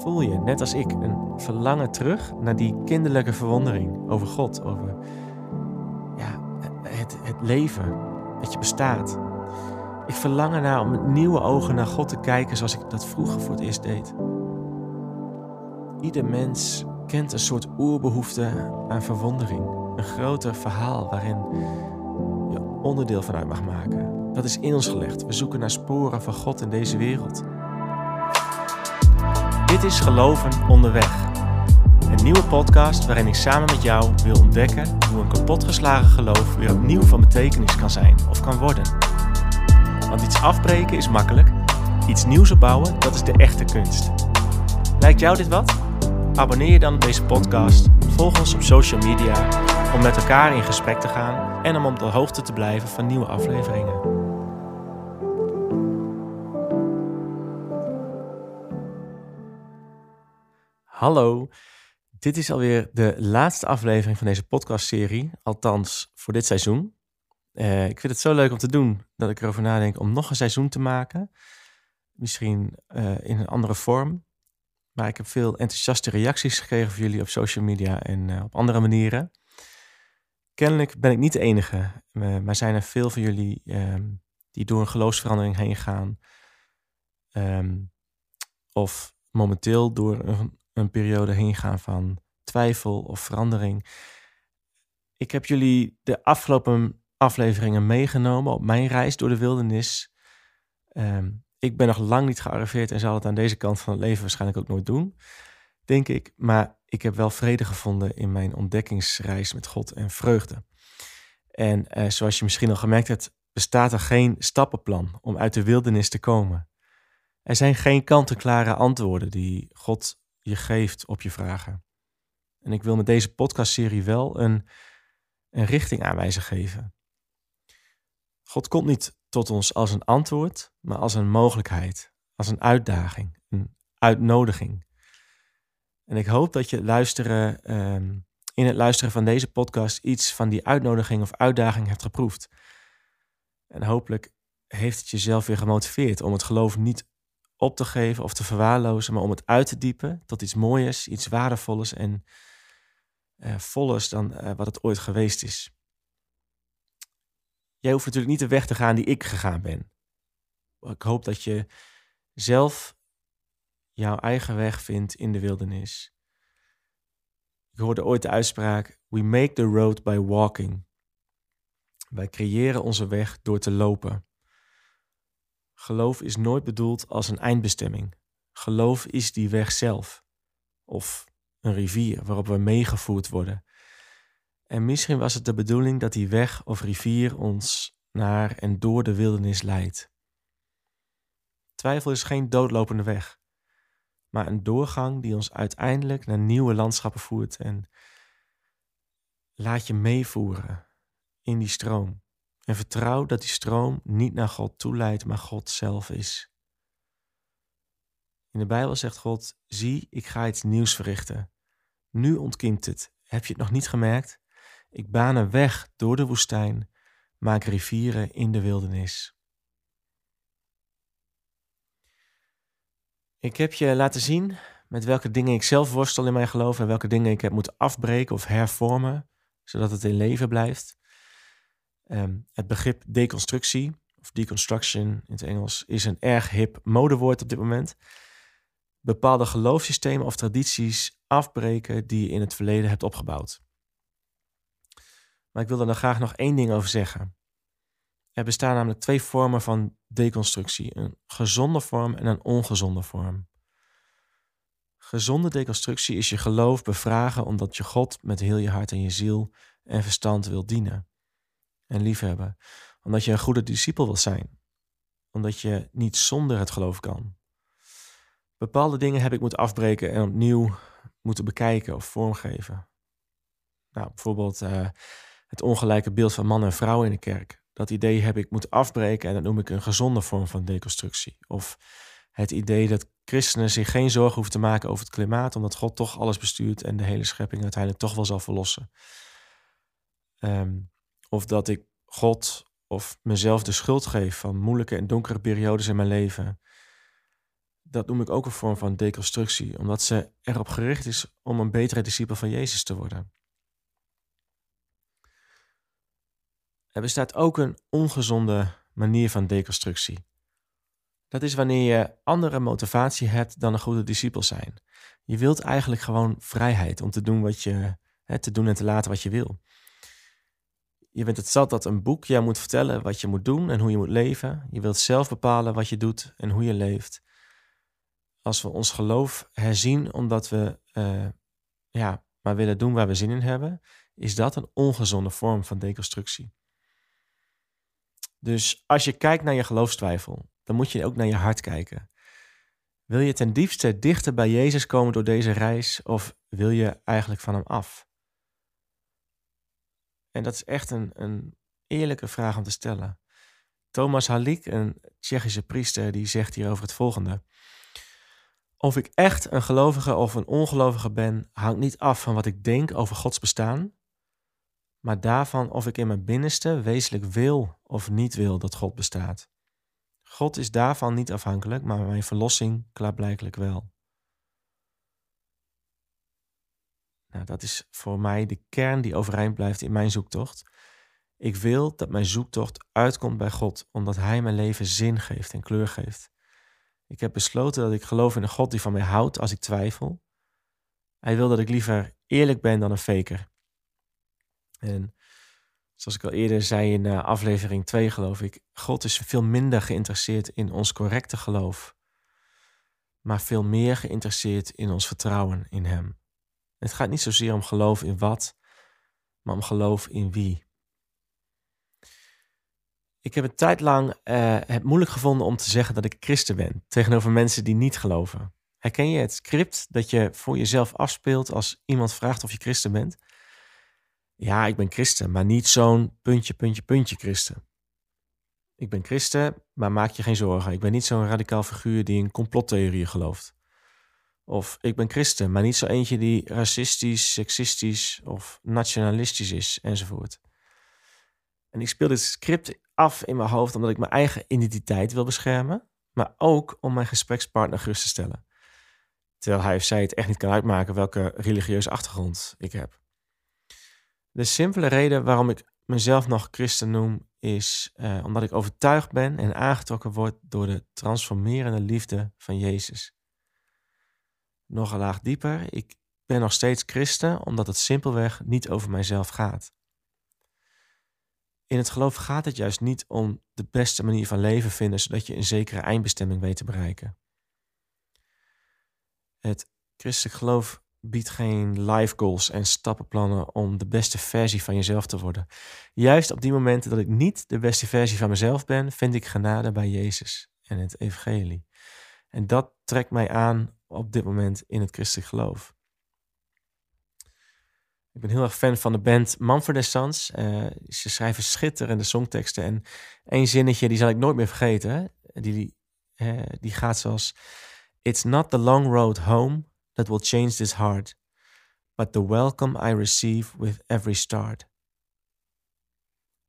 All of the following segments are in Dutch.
voel je, net als ik, een verlangen terug naar die kinderlijke verwondering over God, over ja, het, het leven, dat je bestaat. Ik verlang ernaar om met nieuwe ogen naar God te kijken zoals ik dat vroeger voor het eerst deed. Ieder mens kent een soort oerbehoefte aan verwondering. Een groter verhaal waarin je onderdeel van uit mag maken. Dat is in ons gelegd. We zoeken naar sporen van God in deze wereld. Dit is Geloven onderweg. Een nieuwe podcast waarin ik samen met jou wil ontdekken hoe een kapotgeslagen geloof weer opnieuw van betekenis kan zijn of kan worden. Want iets afbreken is makkelijk, iets nieuws opbouwen, dat is de echte kunst. Lijkt jou dit wat? Abonneer je dan op deze podcast, volg ons op social media om met elkaar in gesprek te gaan en om op de hoogte te blijven van nieuwe afleveringen. Hallo, dit is alweer de laatste aflevering van deze podcastserie, althans voor dit seizoen. Uh, ik vind het zo leuk om te doen dat ik erover nadenk om nog een seizoen te maken. Misschien uh, in een andere vorm. Maar ik heb veel enthousiaste reacties gekregen van jullie op social media en uh, op andere manieren. Kennelijk ben ik niet de enige, maar zijn er veel van jullie um, die door een geloofsverandering heen gaan. Um, of momenteel door een een periode heen gaan van twijfel of verandering. Ik heb jullie de afgelopen afleveringen meegenomen op mijn reis door de wildernis. Um, ik ben nog lang niet gearriveerd en zal het aan deze kant van het leven waarschijnlijk ook nooit doen, denk ik. Maar ik heb wel vrede gevonden in mijn ontdekkingsreis met God en vreugde. En uh, zoals je misschien al gemerkt hebt, bestaat er geen stappenplan om uit de wildernis te komen. Er zijn geen kant-en-klare antwoorden die God je geeft op je vragen. En ik wil met deze podcastserie wel een, een richting aanwijzen geven. God komt niet tot ons als een antwoord, maar als een mogelijkheid, als een uitdaging, een uitnodiging. En ik hoop dat je luisteren, ehm, in het luisteren van deze podcast iets van die uitnodiging of uitdaging hebt geproefd. En hopelijk heeft het jezelf weer gemotiveerd om het geloof niet op te geven of te verwaarlozen, maar om het uit te diepen tot iets moois, iets waardevols en uh, vollers dan uh, wat het ooit geweest is. Jij hoeft natuurlijk niet de weg te gaan die ik gegaan ben. Ik hoop dat je zelf jouw eigen weg vindt in de wildernis. Ik hoorde ooit de uitspraak: We make the road by walking. Wij creëren onze weg door te lopen. Geloof is nooit bedoeld als een eindbestemming. Geloof is die weg zelf. Of een rivier waarop we meegevoerd worden. En misschien was het de bedoeling dat die weg of rivier ons naar en door de wildernis leidt. Twijfel is geen doodlopende weg, maar een doorgang die ons uiteindelijk naar nieuwe landschappen voert en laat je meevoeren in die stroom. En vertrouw dat die stroom niet naar God toe leidt, maar God zelf is. In de Bijbel zegt God: Zie, ik ga iets nieuws verrichten. Nu ontkiemt het. Heb je het nog niet gemerkt? Ik baan een weg door de woestijn, maak rivieren in de wildernis. Ik heb je laten zien met welke dingen ik zelf worstel in mijn geloof en welke dingen ik heb moeten afbreken of hervormen, zodat het in leven blijft. Um, het begrip deconstructie, of deconstruction in het Engels, is een erg hip modewoord op dit moment. Bepaalde geloofssystemen of tradities afbreken die je in het verleden hebt opgebouwd. Maar ik wil er dan graag nog één ding over zeggen. Er bestaan namelijk twee vormen van deconstructie: een gezonde vorm en een ongezonde vorm. Gezonde deconstructie is je geloof bevragen omdat je God met heel je hart en je ziel en verstand wil dienen en liefhebben. Omdat je een goede discipel wil zijn. Omdat je niet zonder het geloof kan. Bepaalde dingen heb ik moeten afbreken en opnieuw moeten bekijken of vormgeven. Nou, bijvoorbeeld uh, het ongelijke beeld van man en vrouw in de kerk. Dat idee heb ik moeten afbreken en dat noem ik een gezonde vorm van deconstructie. Of het idee dat christenen zich geen zorgen hoeven te maken over het klimaat, omdat God toch alles bestuurt en de hele schepping uiteindelijk toch wel zal verlossen. Um, of dat ik God of mezelf de schuld geef van moeilijke en donkere periodes in mijn leven. dat noem ik ook een vorm van deconstructie, omdat ze erop gericht is om een betere discipel van Jezus te worden. Er bestaat ook een ongezonde manier van deconstructie. Dat is wanneer je andere motivatie hebt dan een goede discipel zijn. Je wilt eigenlijk gewoon vrijheid om te doen wat je hè, te doen en te laten wat je wil. Je bent het zat dat een boek jou moet vertellen wat je moet doen en hoe je moet leven. Je wilt zelf bepalen wat je doet en hoe je leeft. Als we ons geloof herzien omdat we uh, ja, maar willen doen waar we zin in hebben, is dat een ongezonde vorm van deconstructie. Dus als je kijkt naar je geloofstwijfel, dan moet je ook naar je hart kijken. Wil je ten diepste dichter bij Jezus komen door deze reis of wil je eigenlijk van hem af? En dat is echt een, een eerlijke vraag om te stellen. Thomas Halik, een Tsjechische priester, die zegt hierover het volgende. Of ik echt een gelovige of een ongelovige ben, hangt niet af van wat ik denk over Gods bestaan, maar daarvan of ik in mijn binnenste wezenlijk wil of niet wil dat God bestaat. God is daarvan niet afhankelijk, maar mijn verlossing klaarblijkelijk wel. Nou, dat is voor mij de kern die overeind blijft in mijn zoektocht. Ik wil dat mijn zoektocht uitkomt bij God, omdat Hij mijn leven zin geeft en kleur geeft. Ik heb besloten dat ik geloof in een God die van mij houdt als ik twijfel. Hij wil dat ik liever eerlijk ben dan een faker. En zoals ik al eerder zei in uh, aflevering 2, geloof ik, God is veel minder geïnteresseerd in ons correcte geloof, maar veel meer geïnteresseerd in ons vertrouwen in Hem. Het gaat niet zozeer om geloof in wat, maar om geloof in wie. Ik heb een tijd lang uh, het moeilijk gevonden om te zeggen dat ik christen ben tegenover mensen die niet geloven. Herken je het script dat je voor jezelf afspeelt als iemand vraagt of je christen bent? Ja, ik ben christen, maar niet zo'n puntje, puntje, puntje christen. Ik ben christen, maar maak je geen zorgen. Ik ben niet zo'n radicaal figuur die in complottheorieën gelooft. Of ik ben christen, maar niet zo eentje die racistisch, seksistisch of nationalistisch is, enzovoort. En ik speel dit script af in mijn hoofd omdat ik mijn eigen identiteit wil beschermen, maar ook om mijn gesprekspartner gerust te stellen. Terwijl hij of zij het echt niet kan uitmaken welke religieuze achtergrond ik heb. De simpele reden waarom ik mezelf nog christen noem, is uh, omdat ik overtuigd ben en aangetrokken word door de transformerende liefde van Jezus. Nog een laag dieper, ik ben nog steeds christen omdat het simpelweg niet over mijzelf gaat. In het geloof gaat het juist niet om de beste manier van leven vinden, zodat je een zekere eindbestemming weet te bereiken. Het christelijk geloof biedt geen life goals en stappenplannen om de beste versie van jezelf te worden. Juist op die momenten dat ik niet de beste versie van mezelf ben, vind ik genade bij Jezus en het evangelie. En dat trekt mij aan op dit moment in het christelijk geloof. Ik ben heel erg fan van de band Manfred Sons. Uh, ze schrijven schitterende songteksten. En één zinnetje, die zal ik nooit meer vergeten. Die, die gaat zoals... It's not the long road home that will change this heart, but the welcome I receive with every start.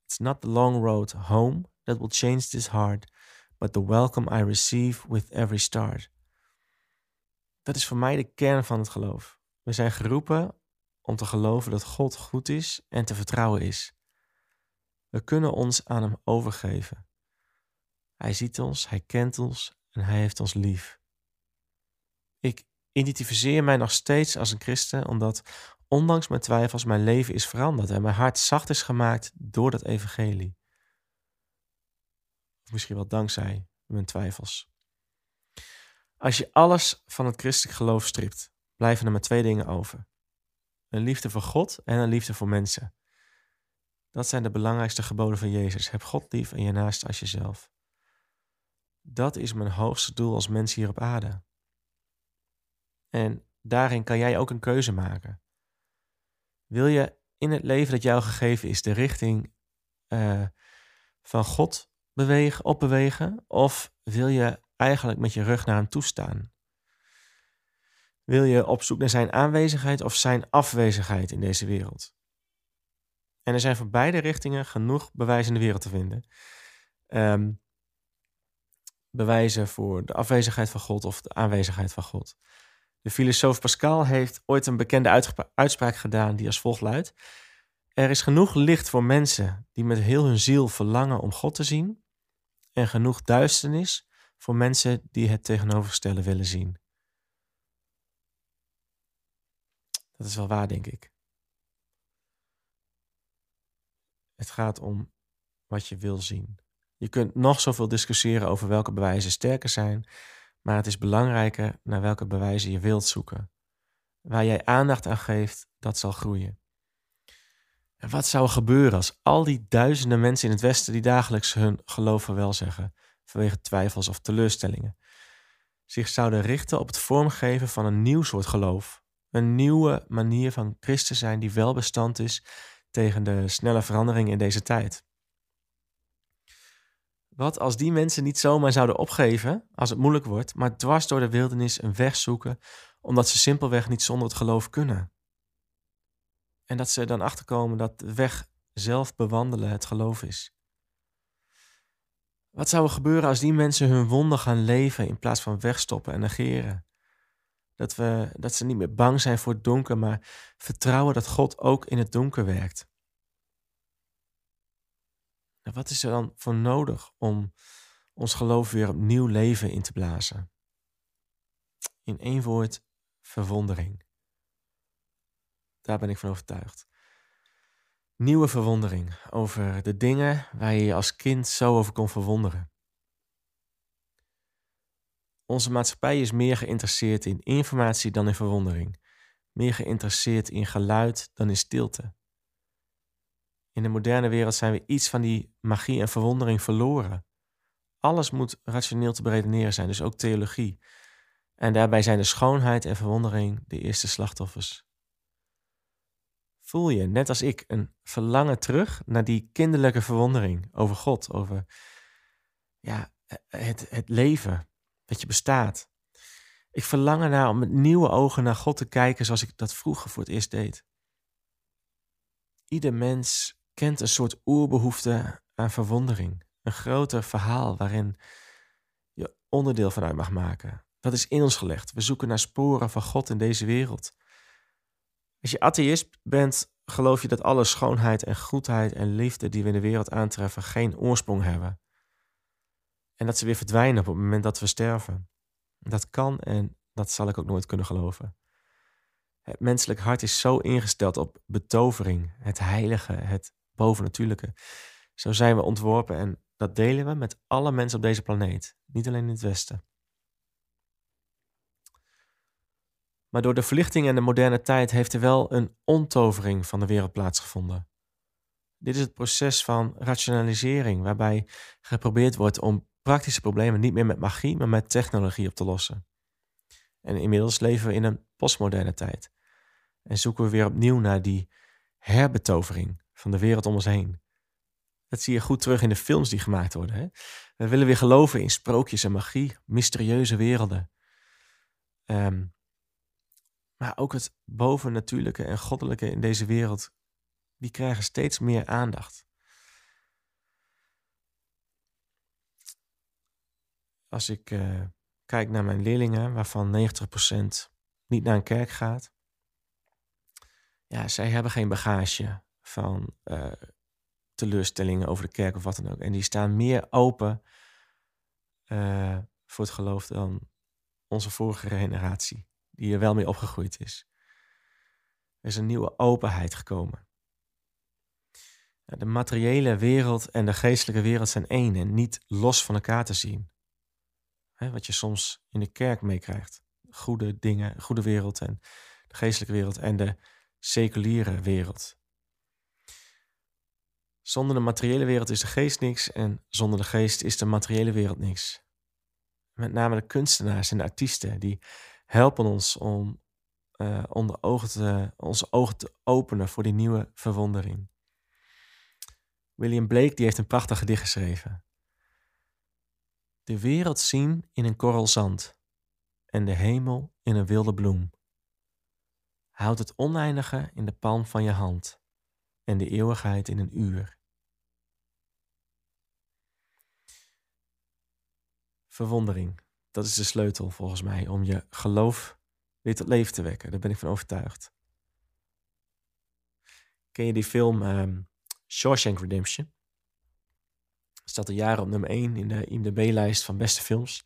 It's not the long road home that will change this heart, but the welcome I receive with every start. Dat is voor mij de kern van het geloof. We zijn geroepen om te geloven dat God goed is en te vertrouwen is. We kunnen ons aan Hem overgeven. Hij ziet ons, Hij kent ons en Hij heeft ons lief. Ik identificeer mij nog steeds als een christen omdat ondanks mijn twijfels mijn leven is veranderd en mijn hart zacht is gemaakt door dat evangelie. Of misschien wel dankzij mijn twijfels. Als je alles van het christelijk geloof stript, blijven er maar twee dingen over. Een liefde voor God en een liefde voor mensen. Dat zijn de belangrijkste geboden van Jezus. Heb God lief en je naast als jezelf. Dat is mijn hoogste doel als mens hier op aarde. En daarin kan jij ook een keuze maken. Wil je in het leven dat jou gegeven is de richting uh, van God bewegen, opbewegen? Of wil je eigenlijk met je rug naar hem toestaan? Wil je op zoek naar zijn aanwezigheid of zijn afwezigheid in deze wereld? En er zijn voor beide richtingen genoeg bewijs in de wereld te vinden. Um, bewijzen voor de afwezigheid van God of de aanwezigheid van God. De filosoof Pascal heeft ooit een bekende uitspraak gedaan die als volgt luidt: Er is genoeg licht voor mensen die met heel hun ziel verlangen om God te zien, en genoeg duisternis voor mensen die het tegenovergestelde willen zien. Dat is wel waar, denk ik. Het gaat om wat je wil zien. Je kunt nog zoveel discussiëren over welke bewijzen sterker zijn, maar het is belangrijker naar welke bewijzen je wilt zoeken. Waar jij aandacht aan geeft, dat zal groeien. En wat zou er gebeuren als al die duizenden mensen in het Westen die dagelijks hun geloof wel zeggen, vanwege twijfels of teleurstellingen, zich zouden richten op het vormgeven van een nieuw soort geloof, een nieuwe manier van christen zijn die wel bestand is tegen de snelle veranderingen in deze tijd? Wat als die mensen niet zomaar zouden opgeven als het moeilijk wordt, maar dwars door de wildernis een weg zoeken, omdat ze simpelweg niet zonder het geloof kunnen? En dat ze dan achterkomen dat de weg zelf bewandelen het geloof is. Wat zou er gebeuren als die mensen hun wonden gaan leven in plaats van wegstoppen en negeren? Dat, we, dat ze niet meer bang zijn voor het donker, maar vertrouwen dat God ook in het donker werkt. En wat is er dan voor nodig om ons geloof weer opnieuw leven in te blazen? In één woord, verwondering. Daar ben ik van overtuigd. Nieuwe verwondering over de dingen waar je je als kind zo over kon verwonderen. Onze maatschappij is meer geïnteresseerd in informatie dan in verwondering. Meer geïnteresseerd in geluid dan in stilte. In de moderne wereld zijn we iets van die magie en verwondering verloren. Alles moet rationeel te beredeneren zijn, dus ook theologie. En daarbij zijn de schoonheid en verwondering de eerste slachtoffers. Voel je, net als ik, een verlangen terug naar die kinderlijke verwondering over God, over ja, het, het leven, dat je bestaat. Ik verlang ernaar om met nieuwe ogen naar God te kijken zoals ik dat vroeger voor het eerst deed. Ieder mens kent een soort oerbehoefte aan verwondering. Een groter verhaal waarin je onderdeel van uit mag maken. Dat is in ons gelegd. We zoeken naar sporen van God in deze wereld. Als je atheïst bent, geloof je dat alle schoonheid en goedheid en liefde die we in de wereld aantreffen geen oorsprong hebben. En dat ze weer verdwijnen op het moment dat we sterven. Dat kan en dat zal ik ook nooit kunnen geloven. Het menselijk hart is zo ingesteld op betovering, het heilige, het bovennatuurlijke. Zo zijn we ontworpen en dat delen we met alle mensen op deze planeet, niet alleen in het Westen. Maar door de verlichting en de moderne tijd heeft er wel een ontovering van de wereld plaatsgevonden. Dit is het proces van rationalisering, waarbij geprobeerd wordt om praktische problemen niet meer met magie, maar met technologie op te lossen. En inmiddels leven we in een postmoderne tijd. En zoeken we weer opnieuw naar die herbetovering van de wereld om ons heen. Dat zie je goed terug in de films die gemaakt worden. Hè? We willen weer geloven in sprookjes en magie, mysterieuze werelden. Ehm, maar ook het bovennatuurlijke en goddelijke in deze wereld, die krijgen steeds meer aandacht. Als ik uh, kijk naar mijn leerlingen, waarvan 90% niet naar een kerk gaat, ja, zij hebben geen bagage van uh, teleurstellingen over de kerk of wat dan ook. En die staan meer open uh, voor het geloof dan onze vorige generatie, die er wel mee opgegroeid is. Er is een nieuwe openheid gekomen. De materiële wereld en de geestelijke wereld zijn één en niet los van elkaar te zien. wat je soms in de kerk meekrijgt. Goede dingen, goede wereld en de geestelijke wereld en de seculiere wereld. Zonder de materiële wereld is de geest niks en zonder de geest is de materiële wereld niks. Met name de kunstenaars en de artiesten, die helpen ons om uh, onder ogen te, onze ogen te openen voor die nieuwe verwondering. William Blake die heeft een prachtig gedicht geschreven. De wereld zien in een korrel zand en de hemel in een wilde bloem. Houd het oneindige in de palm van je hand en de eeuwigheid in een uur. verwondering. Dat is de sleutel volgens mij om je geloof weer tot leven te wekken. Daar ben ik van overtuigd. Ken je die film um, Shawshank Redemption? Staat al jaren op nummer 1 in de IMDb-lijst van beste films.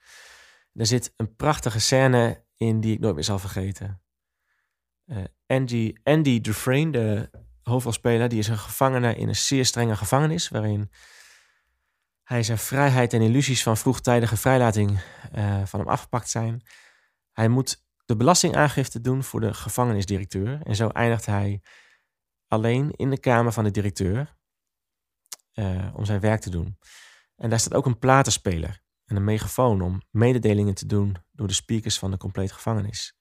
Er zit een prachtige scène in die ik nooit meer zal vergeten. Uh, Andy, Andy Dufresne, de hoofdrolspeler, die is een gevangene in een zeer strenge gevangenis, waarin hij zijn vrijheid en illusies van vroegtijdige vrijlating uh, van hem afgepakt zijn. Hij moet de belastingaangifte doen voor de gevangenisdirecteur. En zo eindigt hij alleen in de kamer van de directeur uh, om zijn werk te doen. En daar staat ook een platenspeler en een megafoon om mededelingen te doen door de speakers van de complete gevangenis.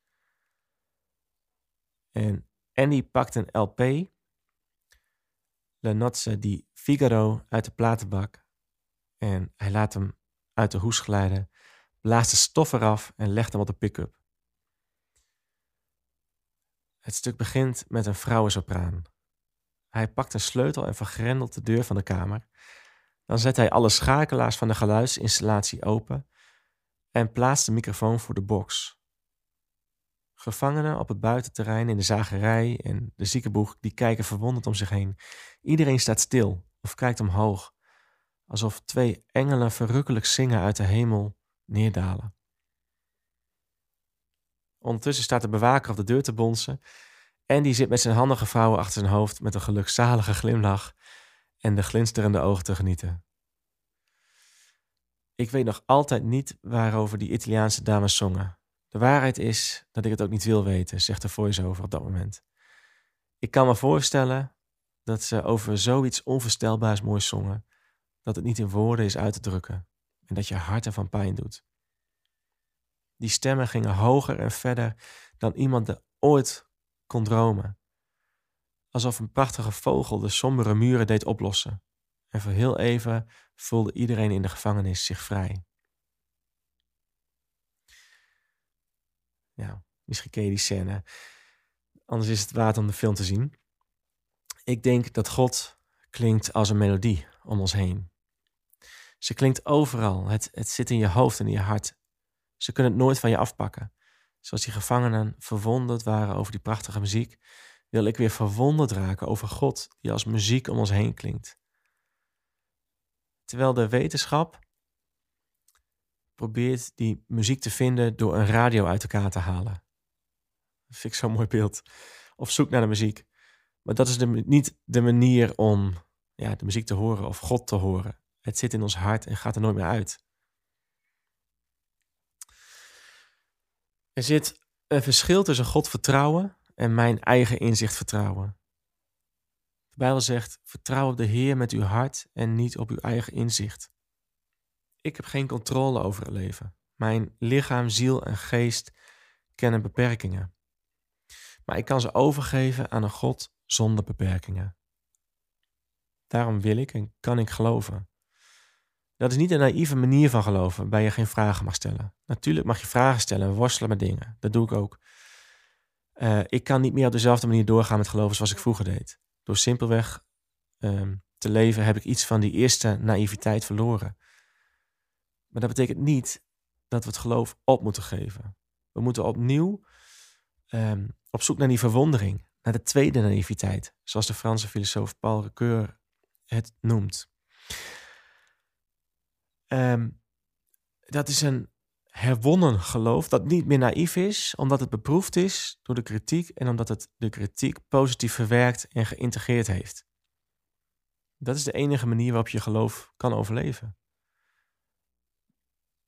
En Andy pakt een LP, Le Nozze di Figaro, uit de platenbak en hij laat hem uit de hoes glijden, blaast de stof eraf en legt hem op de pick-up. Het stuk begint met een vrouwensopraan. Hij pakt een sleutel en vergrendelt de deur van de kamer. Dan zet hij alle schakelaars van de geluidsinstallatie open en plaatst de microfoon voor de box. Gevangenen op het buitenterrein in de zagerij en de ziekenboeg die kijken verwonderd om zich heen. Iedereen staat stil of kijkt omhoog, alsof twee engelen verrukkelijk zingen uit de hemel neerdalen. Ondertussen staat de bewaker op de deur te bonzen en die zit met zijn handen gevouwen achter zijn hoofd met een gelukzalige glimlach en de glinsterende ogen te genieten. Ik weet nog altijd niet waarover die Italiaanse dames zongen. De waarheid is dat ik het ook niet wil weten, zegt de voice-over op dat moment. Ik kan me voorstellen dat ze over zoiets onvoorstelbaars moois zongen, dat het niet in woorden is uit te drukken en dat je hart ervan pijn doet. Die stemmen gingen hoger en verder dan iemand er ooit kon dromen. Alsof een prachtige vogel de sombere muren deed oplossen. En voor heel even voelde iedereen in de gevangenis zich vrij. Ja, misschien ken je die scène. Anders is het waard om de film te zien. Ik denk dat God klinkt als een melodie om ons heen. Ze klinkt overal. Het, het zit in je hoofd en in je hart. Ze kunnen het nooit van je afpakken. Zoals die gevangenen verwonderd waren over die prachtige muziek, wil ik weer verwonderd raken over God die als muziek om ons heen klinkt. Terwijl de wetenschap probeert die muziek te vinden door een radio uit elkaar te halen. Dat vind ik zo'n mooi beeld. Of zoek naar de muziek. Maar dat is niet de manier om ja, de muziek te horen of God te horen. Het zit in ons hart en gaat er nooit meer uit. Er zit een verschil tussen God vertrouwen en mijn eigen inzicht vertrouwen. De Bijbel zegt: vertrouw op de Heer met uw hart en niet op uw eigen inzicht. Ik heb geen controle over het leven. Mijn lichaam, ziel en geest kennen beperkingen. Maar ik kan ze overgeven aan een God zonder beperkingen. Daarom wil ik en kan ik geloven. Dat is niet een naïeve manier van geloven, waarbij je geen vragen mag stellen. Natuurlijk mag je vragen stellen en worstelen met dingen. Dat doe ik ook. Uh, ik kan niet meer op dezelfde manier doorgaan met geloven zoals ik vroeger deed. Door simpelweg um, te leven heb ik iets van die eerste naïviteit verloren. Maar dat betekent niet dat we het geloof op moeten geven. We moeten opnieuw um, op zoek naar die verwondering, naar de tweede naïviteit, zoals de Franse filosoof Paul Ricoeur het noemt. Um, dat is een herwonnen geloof dat niet meer naïef is, omdat het beproefd is door de kritiek en omdat het de kritiek positief verwerkt en geïntegreerd heeft. Dat is de enige manier waarop je geloof kan overleven.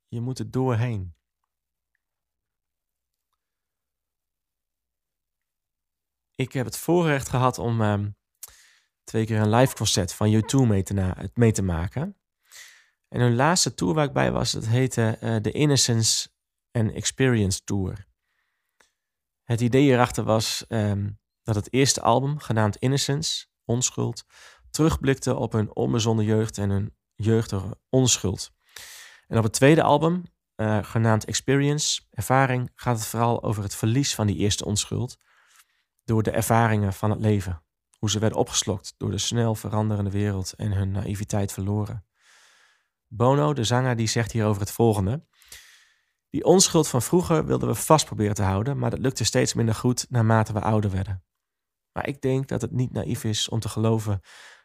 Je moet er doorheen. Ik heb het voorrecht gehad om um, twee keer een live concert van U2 mee te, mee te maken. En hun laatste tour waar ik bij was, dat heette uh, de Innocence and Experience Tour. Het idee hierachter was um, dat het eerste album, genaamd Innocence, Onschuld, terugblikte op hun onbezonnen jeugd en hun jeugdige onschuld. En op het tweede album, uh, genaamd Experience, Ervaring, gaat het vooral over het verlies van die eerste onschuld door de ervaringen van het leven. Hoe ze werden opgeslokt door de snel veranderende wereld en hun naïviteit verloren. Bono, de zanger, die zegt hierover het volgende. Die onschuld van vroeger wilden we vast proberen te houden, maar dat lukte steeds minder goed naarmate we ouder werden. Maar ik denk dat het niet naïef is om te geloven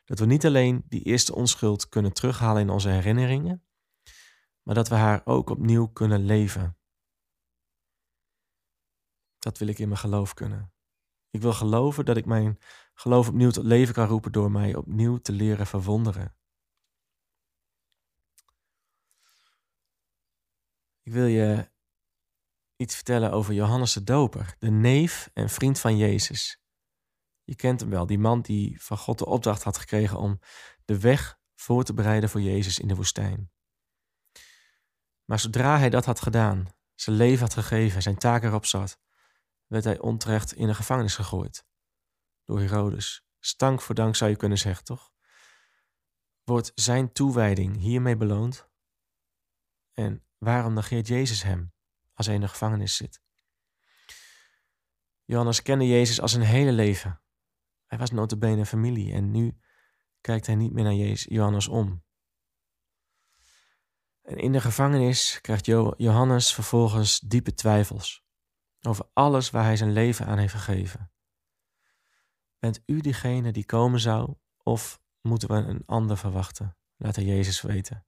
dat we niet alleen die eerste onschuld kunnen terughalen in onze herinneringen, maar dat we haar ook opnieuw kunnen leven. Dat wil ik in mijn geloof kunnen. Ik wil geloven dat ik mijn geloof opnieuw tot leven kan roepen door mij opnieuw te leren verwonderen. Ik wil je iets vertellen over Johannes de Doper, de neef en vriend van Jezus. Je kent hem wel, die man die van God de opdracht had gekregen om de weg voor te bereiden voor Jezus in de woestijn. Maar zodra hij dat had gedaan, zijn leven had gegeven, zijn taak erop zat, werd hij onterecht in de gevangenis gegooid. Door Herodes. Stank voor dank zou je kunnen zeggen, toch? Wordt zijn toewijding hiermee beloond? En waarom negeert Jezus hem als hij in de gevangenis zit? Johannes kende Jezus als een hele leven. Hij was notabene familie en nu kijkt hij niet meer naar Jezus, Johannes om. En in de gevangenis krijgt Johannes vervolgens diepe twijfels over alles waar hij zijn leven aan heeft gegeven. Bent u diegene die komen zou, of moeten we een ander verwachten? Laat hij Jezus weten.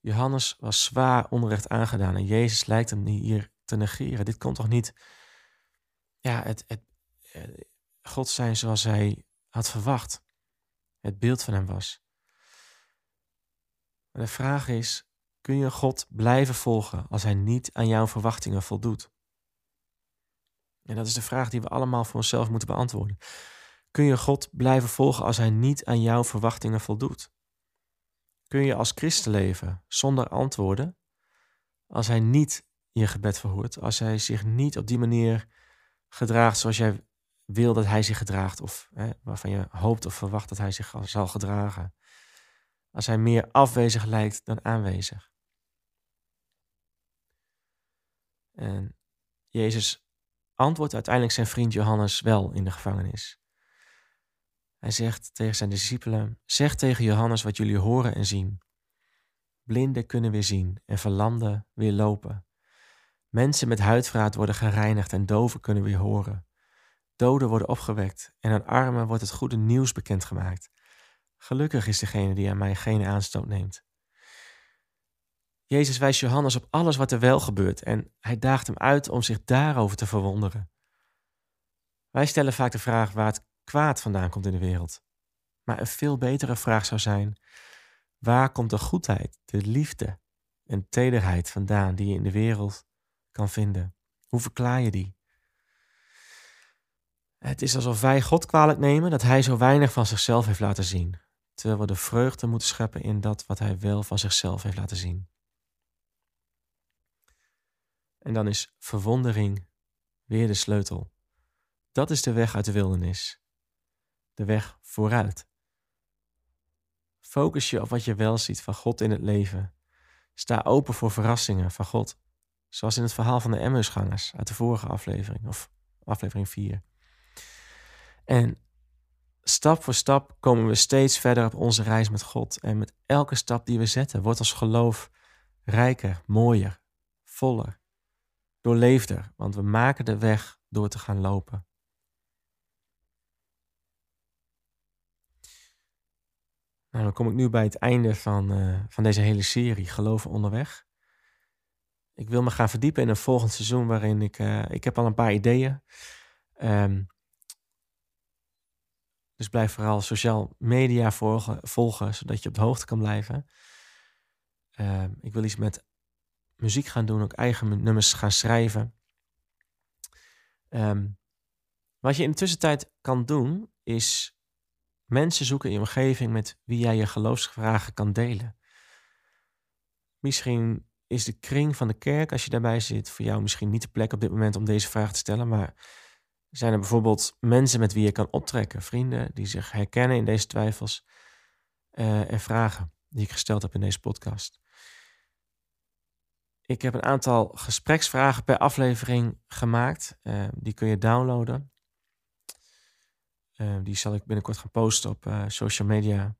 Johannes was zwaar onrecht aangedaan en Jezus lijkt hem hier te negeren. Dit kon toch niet ja, het, het, eh, God zijn zoals hij had verwacht. Het beeld van hem was. De vraag is, kun je God blijven volgen als hij niet aan jouw verwachtingen voldoet? En dat is de vraag die we allemaal voor onszelf moeten beantwoorden. Kun je God blijven volgen als hij niet aan jouw verwachtingen voldoet? Kun je als christen leven zonder antwoorden als hij niet je gebed verhoort, als hij zich niet op die manier gedraagt zoals jij wil dat hij zich gedraagt, of hè, waarvan je hoopt of verwacht dat hij zich zal gedragen? Als hij meer afwezig lijkt dan aanwezig. En Jezus antwoordt uiteindelijk zijn vriend Johannes wel in de gevangenis. Hij zegt tegen zijn discipelen: Zeg tegen Johannes wat jullie horen en zien. Blinden kunnen weer zien en verlamden weer lopen. Mensen met huidvraat worden gereinigd en doven kunnen weer horen. Doden worden opgewekt en aan armen wordt het goede nieuws bekendgemaakt. Gelukkig is degene die aan mij geen aanstoot neemt. Jezus wijst Johannes op alles wat er wel gebeurt en hij daagt hem uit om zich daarover te verwonderen. Wij stellen vaak de vraag waar het kwaad vandaan komt in de wereld. Maar een veel betere vraag zou zijn: waar komt de goedheid, de liefde en tederheid vandaan die je in de wereld kan vinden? Hoe verklaar je die? Het is alsof wij God kwalijk nemen dat Hij zo weinig van zichzelf heeft laten zien, terwijl we de vreugde moeten scheppen in dat wat Hij wel van zichzelf heeft laten zien. En dan is verwondering weer de sleutel. Dat is de weg uit de wildernis. De weg vooruit. Focus je op wat je wel ziet van God in het leven. Sta open voor verrassingen van God. Zoals in het verhaal van de Emmausgangers uit de vorige aflevering, of aflevering 4. En stap voor stap komen we steeds verder op onze reis met God. En met elke stap die we zetten, wordt ons geloof rijker, mooier, voller doorleefder, want we maken de weg door te gaan lopen. Nou, dan kom ik nu bij het einde van, uh, van deze hele serie, Geloven onderweg. Ik wil me gaan verdiepen in een volgend seizoen waarin ik, uh, ik heb al een paar ideeën. Um, dus blijf vooral sociaal media volgen, zodat je op de hoogte kan blijven. Um, ik wil iets met muziek gaan doen, ook eigen nummers gaan schrijven. Um, wat je in de tussentijd kan doen, is mensen zoeken in je omgeving met wie jij je geloofsvragen kan delen. Misschien is de kring van de kerk, als je daarbij zit, voor jou misschien niet de plek op dit moment om deze vraag te stellen, maar zijn er bijvoorbeeld mensen met wie je kan optrekken, vrienden die zich herkennen in deze twijfels uh, en vragen die ik gesteld heb in deze podcast. Ik heb een aantal gespreksvragen per aflevering gemaakt. Uh, die kun je downloaden. Uh, die zal ik binnenkort gaan posten op uh, social media.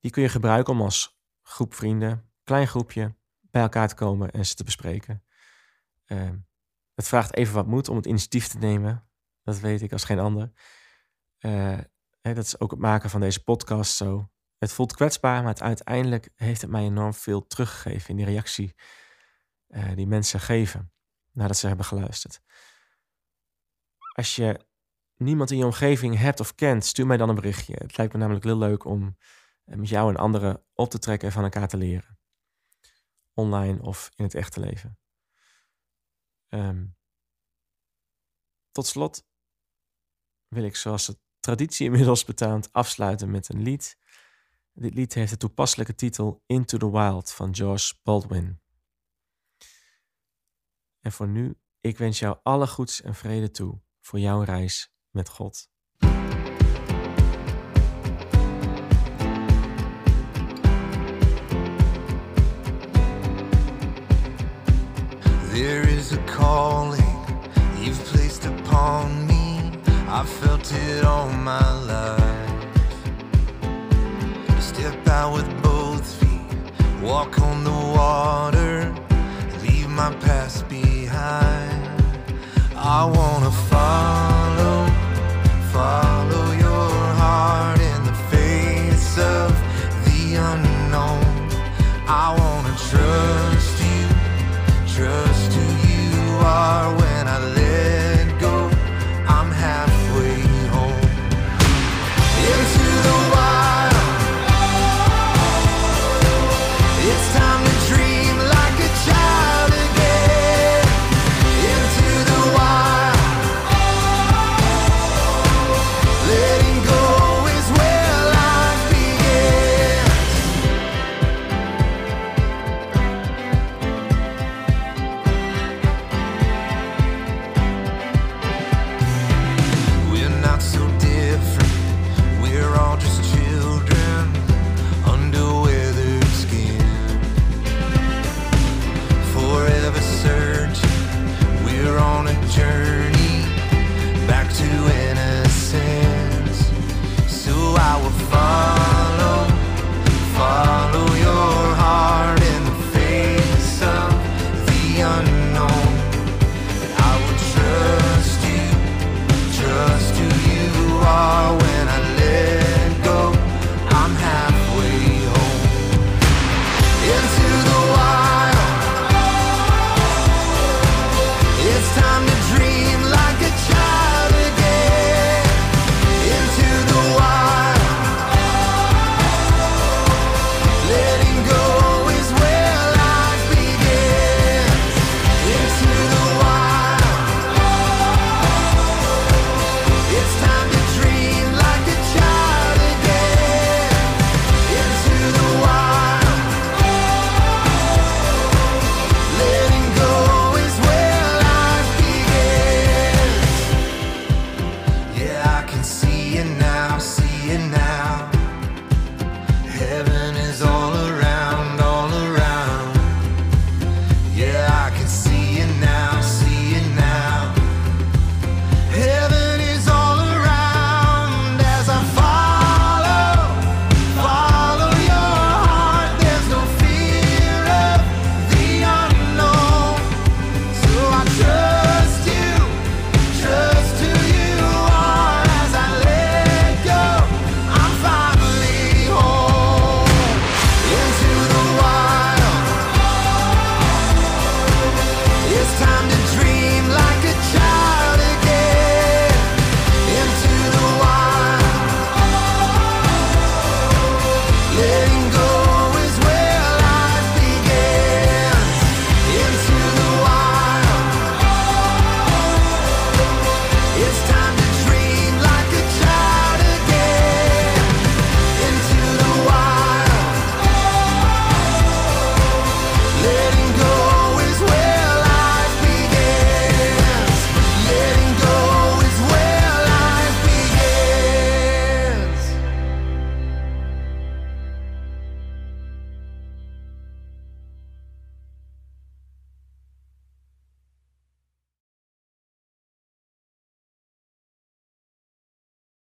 Die kun je gebruiken om als groep vrienden, klein groepje, bij elkaar te komen en ze te bespreken. Ehm, het vraagt even wat moed om het initiatief te nemen. Dat weet ik als geen ander. Uh, dat is ook het maken van deze podcast zo. Het voelt kwetsbaar, maar het uiteindelijk heeft het mij enorm veel teruggegeven in die reactie uh, die mensen geven nadat ze hebben geluisterd. Als je niemand in je omgeving hebt of kent, stuur mij dan een berichtje. Het lijkt me namelijk heel leuk om eh, met jou en anderen op te trekken en van elkaar te leren. Online of in het echte leven. Um, tot slot wil ik, zoals de traditie inmiddels betaamt, afsluiten met een lied. Dit lied heeft de toepasselijke titel Into the Wild van George Baldwin. En voor nu, ik wens jou alle goeds en vrede toe voor jouw reis met God. There is a calling you've placed upon me. I felt it all my life. Step out with both feet, walk on the water, leave my past behind. I wanna follow,